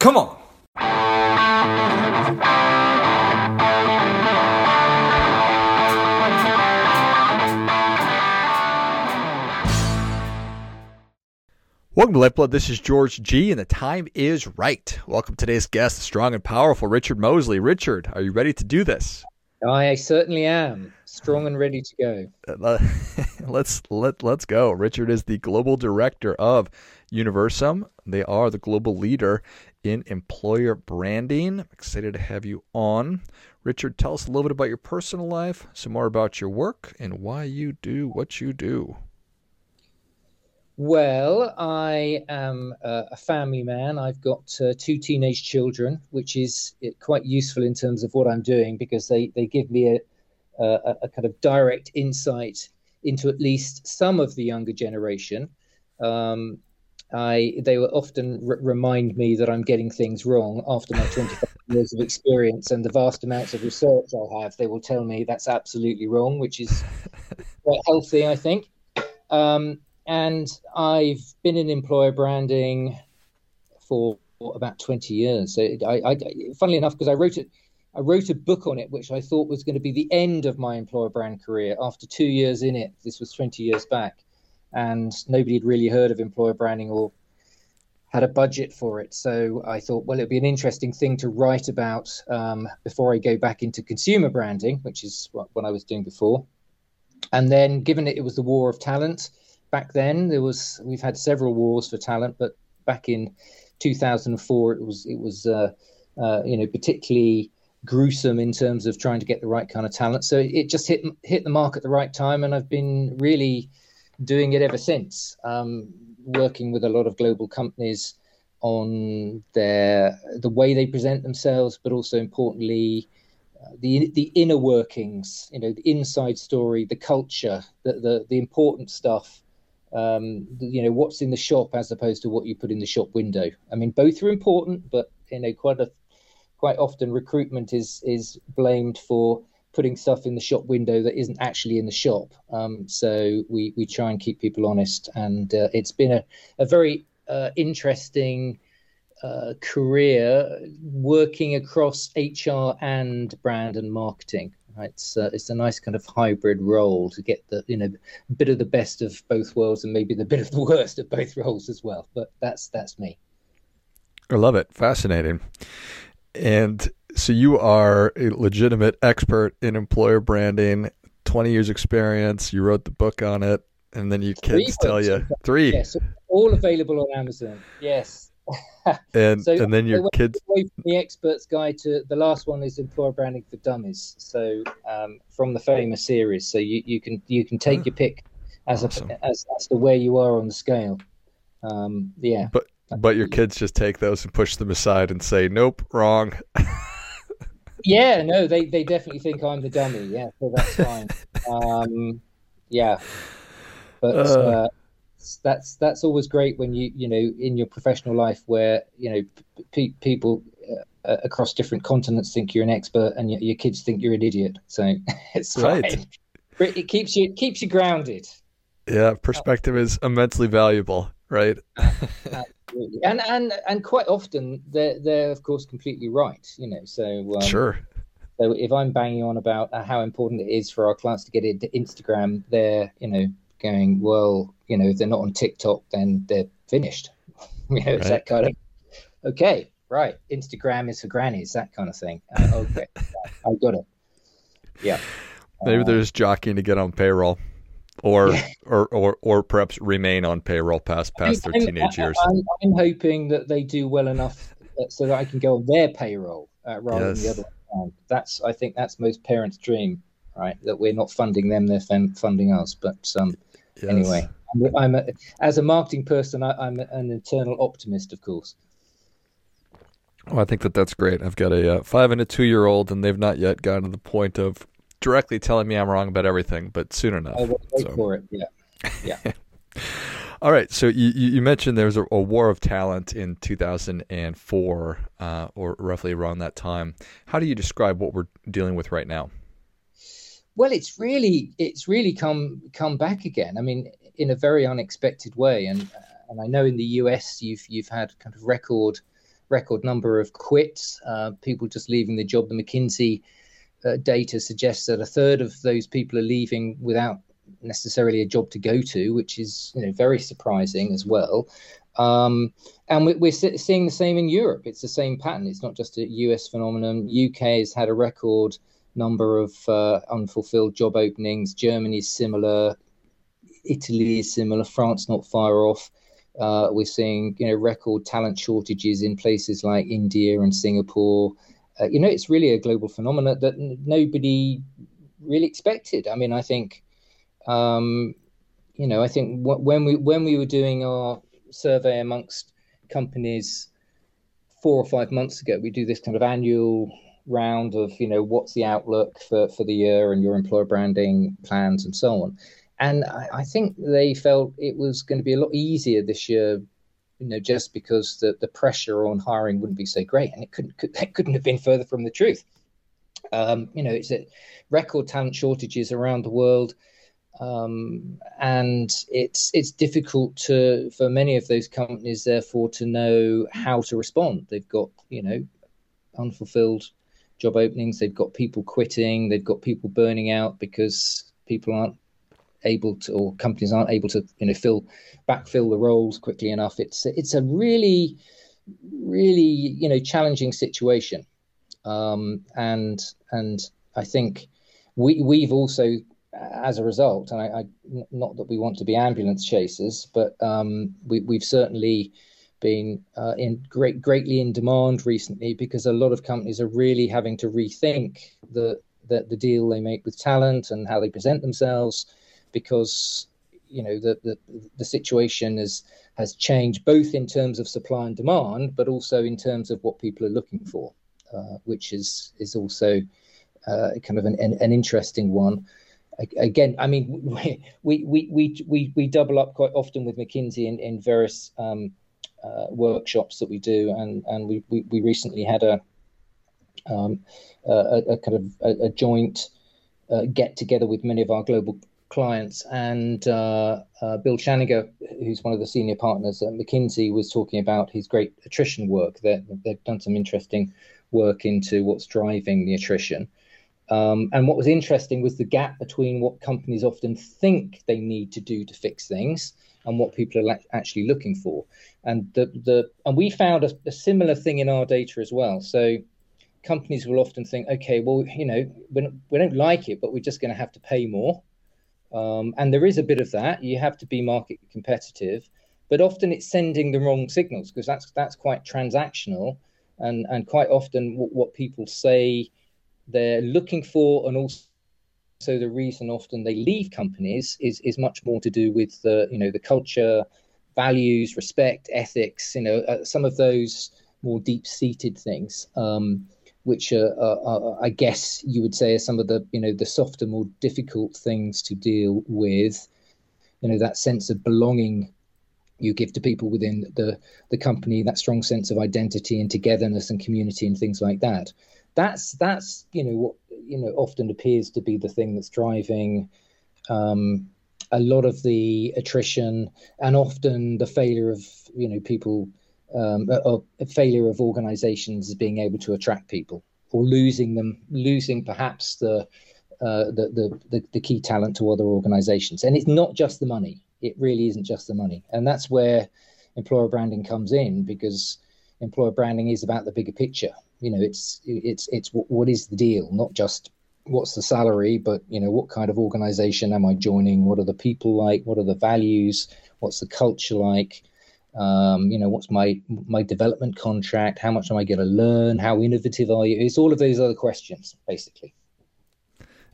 Come on. Welcome to Lifeblood. This is George G, and the time is right. Welcome to today's guest, the strong and powerful Richard Mosley. Richard, are you ready to do this? I certainly am strong and ready to go. Uh, let's let let's go. Richard is the global director of Universum. They are the global leader in employer branding. Excited to have you on. Richard, tell us a little bit about your personal life, some more about your work, and why you do what you do. Well, I am a family man. I've got uh, two teenage children, which is quite useful in terms of what I'm doing because they, they give me a, a, a kind of direct insight into at least some of the younger generation. Um, I they will often r- remind me that I'm getting things wrong after my 25 years of experience and the vast amounts of research I have. They will tell me that's absolutely wrong, which is quite healthy, I think. Um, and I've been in employer branding for about 20 years. So I, I funnily enough, because I wrote it, I wrote a book on it, which I thought was going to be the end of my employer brand career. After two years in it, this was 20 years back, and nobody had really heard of employer branding or had a budget for it. So I thought, well, it'd be an interesting thing to write about um, before I go back into consumer branding, which is what, what I was doing before. And then, given it, it was the war of talent, back then there was we've had several wars for talent, but back in 2004 it was it was uh, uh, you know particularly gruesome in terms of trying to get the right kind of talent. So it just hit hit the mark at the right time, and I've been really doing it ever since. Um, working with a lot of global companies on their the way they present themselves, but also importantly. Uh, the the inner workings, you know, the inside story, the culture, the the, the important stuff um, you know what's in the shop as opposed to what you put in the shop window. I mean, both are important, but you know, quite a quite often recruitment is is blamed for putting stuff in the shop window that isn't actually in the shop. Um, so we we try and keep people honest, and uh, it's been a a very uh, interesting. Uh, career working across HR and brand and marketing. It's uh, it's a nice kind of hybrid role to get the you know bit of the best of both worlds and maybe the bit of the worst of both roles as well. But that's that's me. I love it. Fascinating. And so you are a legitimate expert in employer branding, 20 years experience. You wrote the book on it, and then your kids tell you three. Yes, all available on Amazon. Yes. and so and then your kids the expert's guide to the last one is employer branding for dummies so um, from the famous series so you, you can you can take oh, your pick as awesome. a, as as to where you are on the scale um, yeah but but your kids just take those and push them aside and say nope wrong yeah no they they definitely think i'm the dummy yeah so that's fine um, yeah but uh, uh, that's that's always great when you you know in your professional life where you know pe- people uh, across different continents think you're an expert and your, your kids think you're an idiot. So it's right. It keeps you it keeps you grounded. Yeah, perspective is immensely valuable, right? Absolutely. And and and quite often they're they're of course completely right. You know, so um, sure. So if I'm banging on about how important it is for our clients to get into Instagram, they're you know going, well, you know, if they're not on TikTok, then they're finished. you know, it's that kind of, okay, right. Instagram is for grannies, that kind of thing. Uh, okay, I got it. Yeah. Maybe uh, they're just jockeying to get on payroll. Or, or, or, or perhaps remain on payroll past past their teenage years. I'm, I'm, hoping that they do well enough so that I can go on their payroll uh, rather yes. than the other One. That's I think that's most parents' dream, right? That we're not funding them; they're funding us. But um, Yes. Anyway, I'm, I'm a, as a marketing person, I, am an eternal optimist, of course. Well, I think that that's great. I've got a uh, five and a two year old, and they've not yet gotten to the point of directly telling me I'm wrong about everything, but soon enough. I will wait so. for it. Yeah, yeah. All right. So you, you mentioned there was a, a, war of talent in 2004, uh, or roughly around that time. How do you describe what we're dealing with right now? Well, it's really it's really come come back again. I mean, in a very unexpected way, and and I know in the US you've you've had kind of record record number of quits, uh, people just leaving the job. The McKinsey uh, data suggests that a third of those people are leaving without necessarily a job to go to, which is you know very surprising as well. Um, and we, are seeing the same in Europe. It's the same pattern. It's not just a US phenomenon. UK has had a record number of uh, unfulfilled job openings. Germany is similar. Italy is similar. France not far off. Uh, we're seeing you know record talent shortages in places like India and Singapore. Uh, you know, it's really a global phenomenon that n- nobody really expected. I mean, I think, um, you know, I think when we when we were doing our survey amongst companies four or five months ago, we do this kind of annual round of you know what's the outlook for for the year and your employer branding plans and so on. And I, I think they felt it was going to be a lot easier this year you know, just because the, the pressure on hiring wouldn't be so great, and it couldn't could, that couldn't have been further from the truth. Um, you know, it's a record talent shortages around the world, um, and it's it's difficult to for many of those companies, therefore, to know how to respond. They've got you know unfulfilled job openings, they've got people quitting, they've got people burning out because people aren't able to, or companies aren't able to, you know, fill backfill the roles quickly enough. It's it's a really, really, you know, challenging situation, um, and and I think we we've also, as a result, and I, I not that we want to be ambulance chasers, but um, we we've certainly been uh, in great greatly in demand recently because a lot of companies are really having to rethink the the, the deal they make with talent and how they present themselves because you know the, the the situation has has changed both in terms of supply and demand, but also in terms of what people are looking for, uh, which is is also uh, kind of an, an, an, interesting one. Again, I mean, we we we we we double up quite often with McKinsey in, in various um, uh, workshops that we do, and and we we, we recently had a um, a, a, kind of a, a joint uh, get together with many of our global clients. And uh, uh, Bill Schaninger, who's one of the senior partners at McKinsey, was talking about his great attrition work. That they've done some interesting work into what's driving the attrition. Um, and what was interesting was the gap between what companies often think they need to do to fix things and what people are actually looking for. And the the and we found a, a similar thing in our data as well. So companies will often think, okay, well, you know, we don't, we don't like it, but we're just going to have to pay more. Um, and there is a bit of that. You have to be market competitive, but often it's sending the wrong signals because that's that's quite transactional, and and quite often what, what people say they're looking for, and also so the reason often they leave companies is is much more to do with the you know the culture, values, respect, ethics. You know uh, some of those more deep seated things. Um, which are, are, are, I guess you would say are some of the you know the softer, more difficult things to deal with. You know that sense of belonging you give to people within the the company, that strong sense of identity and togetherness and community and things like that. That's that's you know what you know often appears to be the thing that's driving um, a lot of the attrition and often the failure of you know people um, a, a failure of organizations being able to attract people or losing them, losing perhaps the, uh, the, the, the, the, key talent to other organizations. And it's not just the money. It really isn't just the money. And that's where employer branding comes in because employer branding is about the bigger picture. You know, it's, it's, it's what, what is the deal, not just what's the salary, but, you know, what kind of organization am I joining? What are the people like? What are the values? What's the culture like? Um, you know, what's my my development contract? How much am I going to learn? How innovative are you? It's all of those other questions, basically.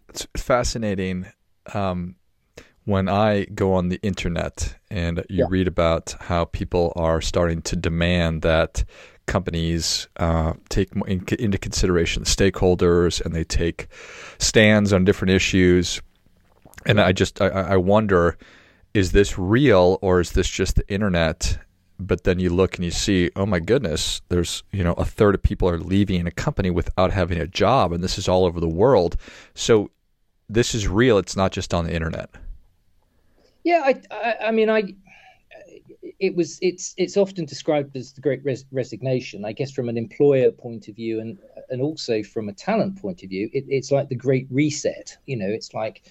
It's fascinating. Um, when I go on the internet and you yeah. read about how people are starting to demand that companies uh, take in, into consideration stakeholders and they take stands on different issues, and I just I, I wonder is this real or is this just the internet but then you look and you see, oh my goodness, there's you know a third of people are leaving a company without having a job, and this is all over the world. So this is real. It's not just on the internet. Yeah, I, I, I mean, I, it was it's it's often described as the great res- resignation i guess from an employer point of view and and also from a talent point of view it, it's like the great reset you know it's like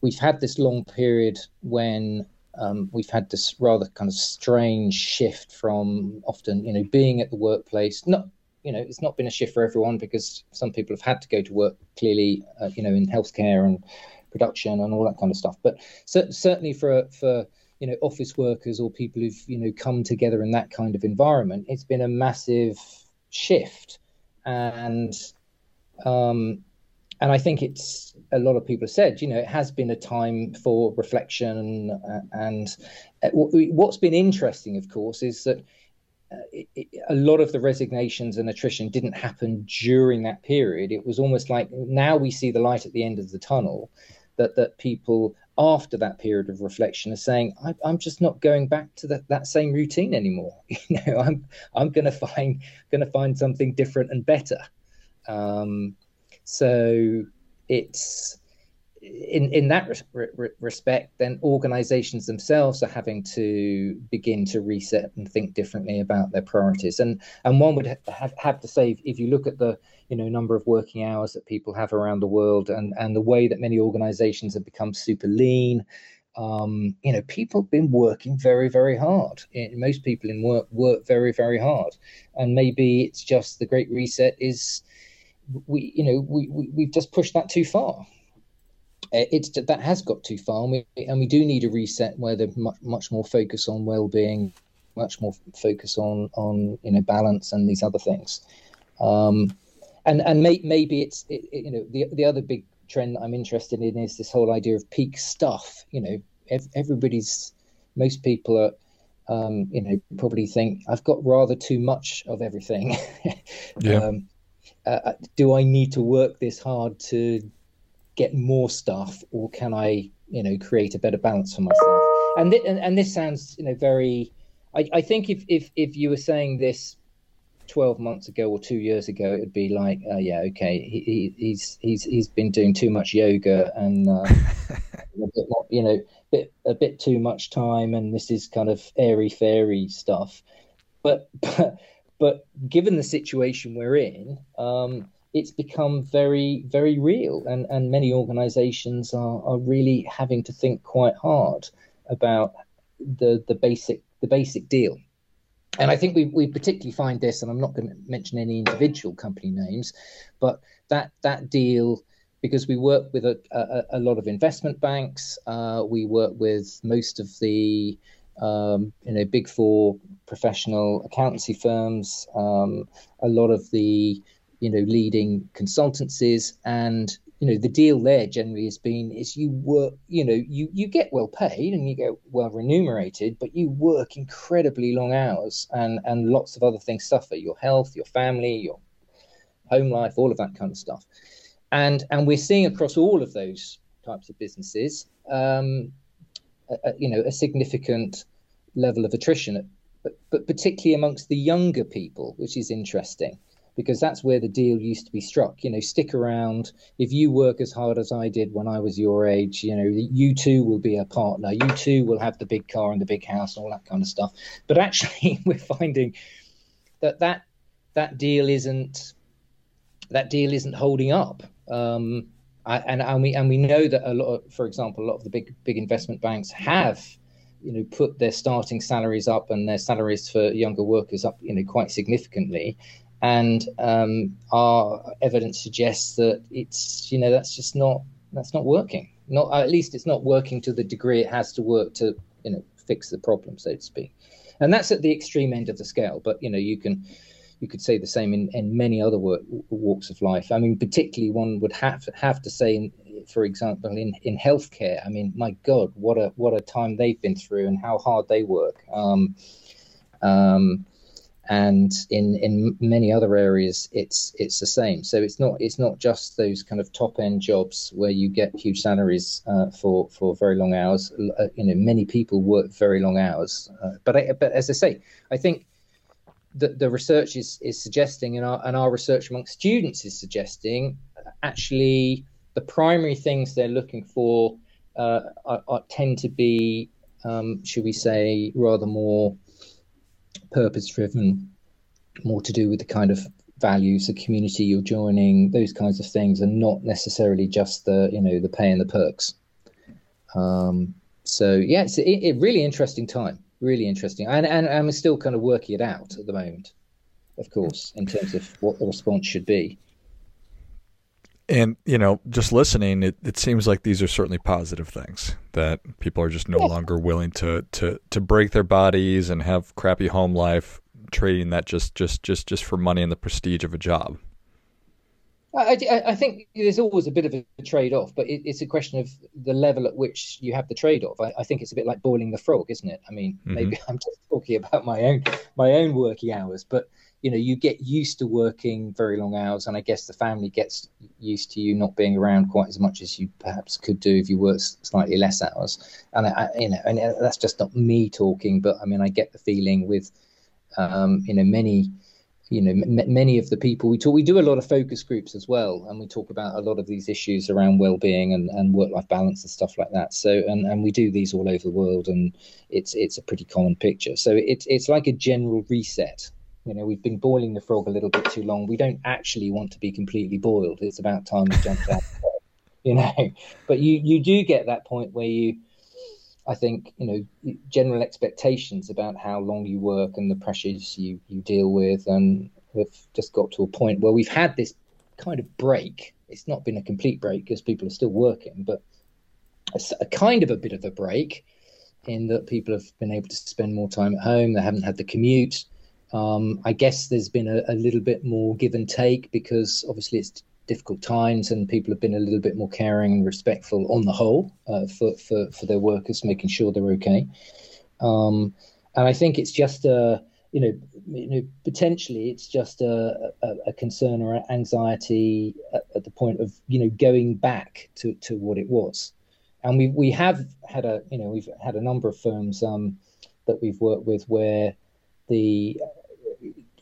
we've had this long period when um, we've had this rather kind of strange shift from often you know being at the workplace not you know it's not been a shift for everyone because some people have had to go to work clearly uh, you know in healthcare and production and all that kind of stuff. But c- certainly for for you know office workers or people who've you know come together in that kind of environment it's been a massive shift. And um and i think it's a lot of people have said you know it has been a time for reflection and, and what's been interesting of course is that uh, it, it, a lot of the resignations and attrition didn't happen during that period. It was almost like now we see the light at the end of the tunnel, that that people after that period of reflection are saying, I, am just not going back to that, that same routine anymore. You know, I'm I'm going to find going to find something different and better. Um, so it's in in that re- re- respect, then organisations themselves are having to begin to reset and think differently about their priorities. And and one would have have to say, if you look at the you know number of working hours that people have around the world, and and the way that many organisations have become super lean. Um, you know, people have been working very, very hard. Most people in work work very, very hard, and maybe it's just the Great Reset is we, you know, we, we we've just pushed that too far. Uh, it's that has got too far, and we, and we do need a reset where there's much much more focus on well-being, much more focus on on you know balance and these other things. Um, and and may, maybe it's it, it, you know the the other big trend that I'm interested in is this whole idea of peak stuff. You know, ev- everybody's most people are. Um, you know, probably think I've got rather too much of everything. yeah. Um, uh, uh, do I need to work this hard to get more stuff, or can I, you know, create a better balance for myself? And th- and, and this sounds, you know, very. I, I think if, if if you were saying this 12 months ago or two years ago, it would be like, uh, yeah, okay, he, he, he's he's he's been doing too much yoga and uh, a bit you know, bit a bit too much time, and this is kind of airy fairy stuff. But but but given the situation we're in, um, it's become very, very real, and, and many organisations are, are really having to think quite hard about the the basic the basic deal. And I think we, we particularly find this, and I'm not going to mention any individual company names, but that that deal because we work with a, a, a lot of investment banks, uh, we work with most of the um, you know big four professional accountancy firms, um, a lot of the you know leading consultancies. And you know the deal there generally has been is you work you know you you get well paid and you get well remunerated but you work incredibly long hours and and lots of other things suffer your health your family your home life all of that kind of stuff. And and we're seeing across all of those types of businesses um, you know a significant level of attrition but, but particularly amongst the younger people which is interesting because that's where the deal used to be struck. You know, stick around. If you work as hard as I did when I was your age, you know, you too will be a partner. You too will have the big car and the big house and all that kind of stuff. But actually, we're finding that that that deal isn't that deal isn't holding up. Um, and and we and we know that a lot, of, for example, a lot of the big big investment banks have you know put their starting salaries up and their salaries for younger workers up you know quite significantly and um, our evidence suggests that it's you know that's just not that's not working. Not at least it's not working to the degree it has to work to you know fix the problem, so to speak. And that's at the extreme end of the scale. But you know you can you could say the same in, in many other work, walks of life. I mean, particularly one would have have to say, in, for example, in in healthcare. I mean, my God, what a what a time they've been through and how hard they work. Um, um, and in in many other areas it's it's the same so it's not it's not just those kind of top end jobs where you get huge salaries uh, for for very long hours uh, you know many people work very long hours uh, but I, but as i say i think the, the research is is suggesting and our and our research amongst students is suggesting actually the primary things they're looking for uh, are, are, tend to be um, should we say, rather more purpose driven, more to do with the kind of values, the community you're joining, those kinds of things, and not necessarily just the you know the pay and the perks. Um, so yeah, it's a, a, really interesting time, really interesting, and, and and I'm still kind of working it out at the moment, of course, in terms of what the response should be. And you know, just listening, it, it seems like these are certainly positive things that people are just no longer willing to to to break their bodies and have crappy home life, trading that just just just just for money and the prestige of a job. I, I, think there's always a bit of a trade off, but it, it's a question of the level at which you have the trade off. I, I, think it's a bit like boiling the frog, isn't it? I mean, mm-hmm. maybe I'm just talking about my own my own working hours, but you know, you get used to working very long hours, and I guess the family gets used to you not being around quite as much as you perhaps could do if you worked slightly less hours. And I, you know, and that's just not me talking, but I mean, I get the feeling with, um, you know, many you know m- many of the people. We talk we do a lot of focus groups as well and we talk about a lot of these issues around well-being and, and work-life balance and stuff like that. So and, and we do these all over the world and it's it's a pretty common picture. So it's it's like a general reset. You know we've been boiling the frog a little bit too long. We don't actually want to be completely boiled. It's about time we jumped out. You know but you you do get that point where you I think you know general expectations about how long you work and the pressures you you deal with, and we've just got to a point where we've had this kind of break. It's not been a complete break because people are still working, but a, a kind of a bit of a break in that people have been able to spend more time at home. They haven't had the commute. Um, I guess there's been a, a, little bit more give and take because obviously it's difficult times, and people have been a little bit more caring and respectful on the whole uh, for, for for their workers, making sure they're okay. Um, and I think it's just a you know, you know potentially it's just a, a, a concern or anxiety at, at, the point of you know going back to, to what it was. And we we have had a you know we've had a number of firms um, that we've worked with where the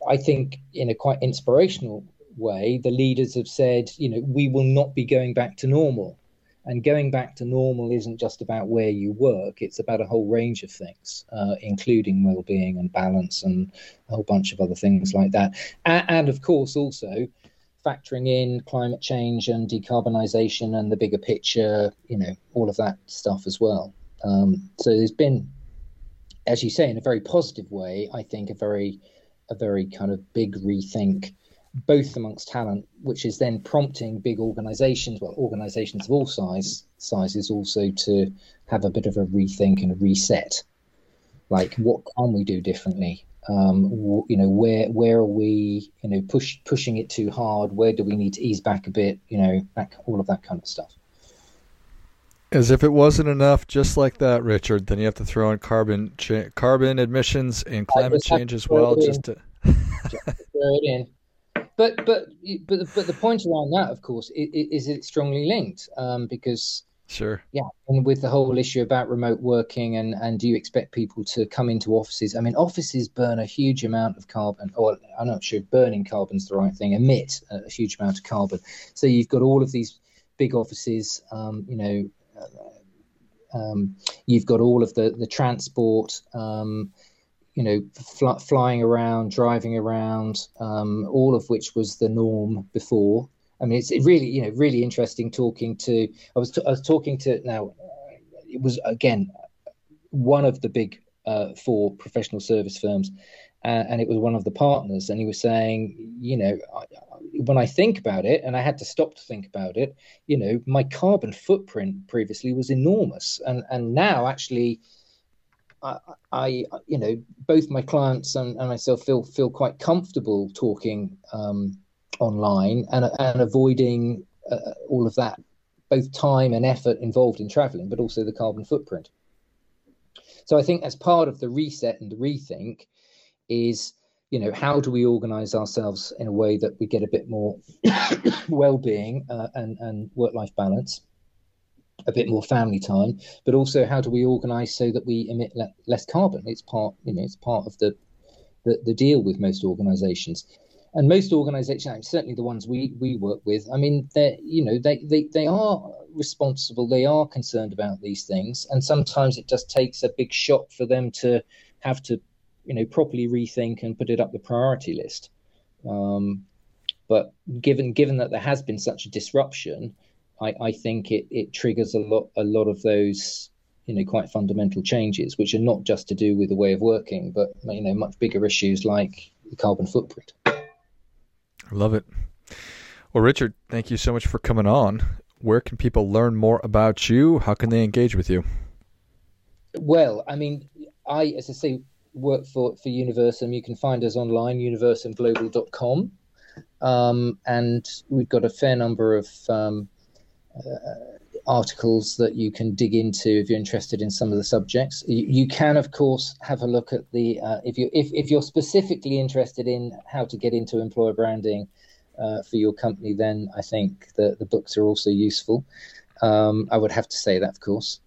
I think in a quite inspirational way, the leaders have said, you know, we will not be going back to normal. And going back to normal isn't just about where you work, it's about a whole range of things, uh, including well being and balance and a whole bunch of other things like that. And, and of course, also factoring in climate change and decarbonisation and the bigger picture, you know, all of that stuff as well. Um, so there's been, as you say, in a very positive way, I think a very, a very kind of big rethink both amongst talent, which is then prompting big organizations, well, organizations of all size sizes also to have a bit of a rethink and a reset. Like, what can we do differently? Um, you know, where where are we? You know, push pushing it too hard. Where do we need to ease back a bit? You know, that, all of that kind of stuff. As if it wasn't enough, just like that, Richard. Then you have to throw in carbon cha- carbon emissions and climate change as well, just to. just to throw it in but but but but the point around that, of course, is, is it's strongly linked um, because sure, yeah, and with the whole issue about remote working and and do you expect people to come into offices? I mean, offices burn a huge amount of carbon, or I'm not sure burning carbon's the right thing. Emit a huge amount of carbon. So you've got all of these big offices, um, you know. Um, you've got all of the the transport, um, you know, fl- flying around, driving around, um, all of which was the norm before. I mean, it's really, you know, really interesting talking to. I was, t- I was talking to now. It was again one of the big uh, four professional service firms, uh, and it was one of the partners, and he was saying, you know, I, when I think about it, and I had to stop to think about it, you know, my carbon footprint previously was enormous, and and now actually I, I, you know, both my clients and, and myself feel feel quite comfortable talking um, online and and avoiding uh, all of that, both time and effort involved in traveling, but also the carbon footprint. So I think as part of the reset and the rethink is, you know, how do we organise ourselves in a way that we get a bit more well-being uh, and and work-life balance a bit more family time, but also how do we organise so that we emit le- less carbon? It's part, you know, it's part of the, the, the deal with most organisations. and most organizations, certainly the ones we, we work with, I mean, they you know, they, they, they are responsible. They are concerned about these things. And sometimes it just takes a big shock for them to have to, you know, properly rethink and put it up the priority list. Um, but given given that there has been such a disruption, I, I think it, it triggers a lot a lot of those you know quite fundamental changes, which are not just to do with the way of working, but you know much bigger issues like the carbon footprint. I love it. Well, Richard, thank you so much for coming on. Where can people learn more about you? How can they engage with you? Well, I mean, I, as I say, work for, for Universum. You can find us online, universumglobal.com. Um, and we've got a fair number of um, articles that you can dig into if you're interested in some of the subjects. You, you can, of course, have a look at the uh, if you if, if you're specifically interested in how to get into employer branding uh, for your company, then I think the the books are also useful. Um, I would have to say that, of course.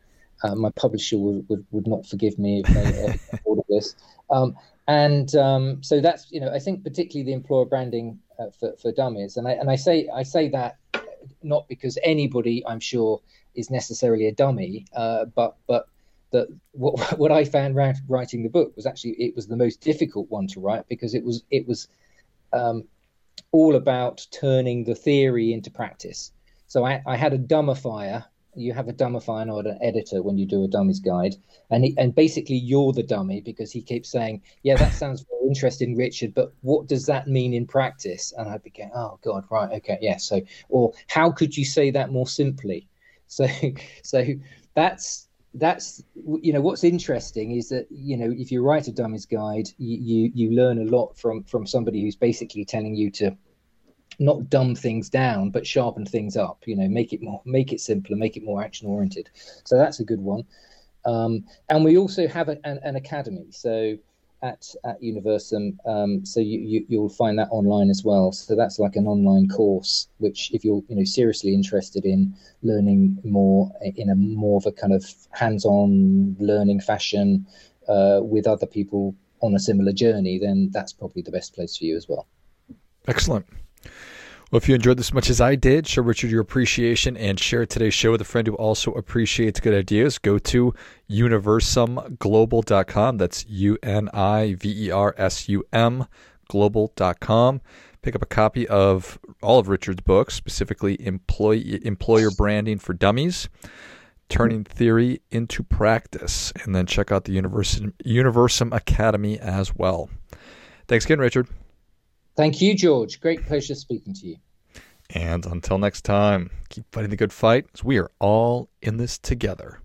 Uh, my publisher would, would, would not forgive me if they ordered this. Um, and um, so that's you know I think particularly the employer branding uh, for, for dummies, and I and I say I say that not because anybody I'm sure is necessarily a dummy, uh, but but that what what I found writing the book was actually it was the most difficult one to write because it was it was um, all about turning the theory into practice. So I, I had a dummifier you have a dummifier or an editor when you do a dummies guide, and he, and basically you're the dummy because he keeps saying, "Yeah, that sounds very interesting, Richard, but what does that mean in practice?" And I'd be going, "Oh God, right, okay, yeah." So, or how could you say that more simply? So, so that's that's you know what's interesting is that you know if you write a dummies guide, you you, you learn a lot from from somebody who's basically telling you to not dumb things down, but sharpen things up. You know, make it more, make it simpler, make it more action oriented. So that's a good one. Um, and we also have an, an, an, academy. So at at Universum, um, so you, you you'll find that online as well. So that's like an online course, which if you're you know seriously interested in learning more in a more of a kind of hands-on learning fashion uh, with other people on a similar journey, then that's probably the best place for you as well. Excellent. Well, if you enjoyed this as much as I did, show Richard your appreciation and share today's show with a friend who also appreciates good ideas. Go to universumglobal.com. That's U N I V E R S U M global.com. Pick up a copy of all of Richard's books, specifically Employee, Employer Branding for Dummies, Turning Theory into Practice, and then check out the Universum, Universum Academy as well. Thanks again, Richard. Thank you, George. Great pleasure speaking to you. And until next time, keep fighting the good fight we are all in this together.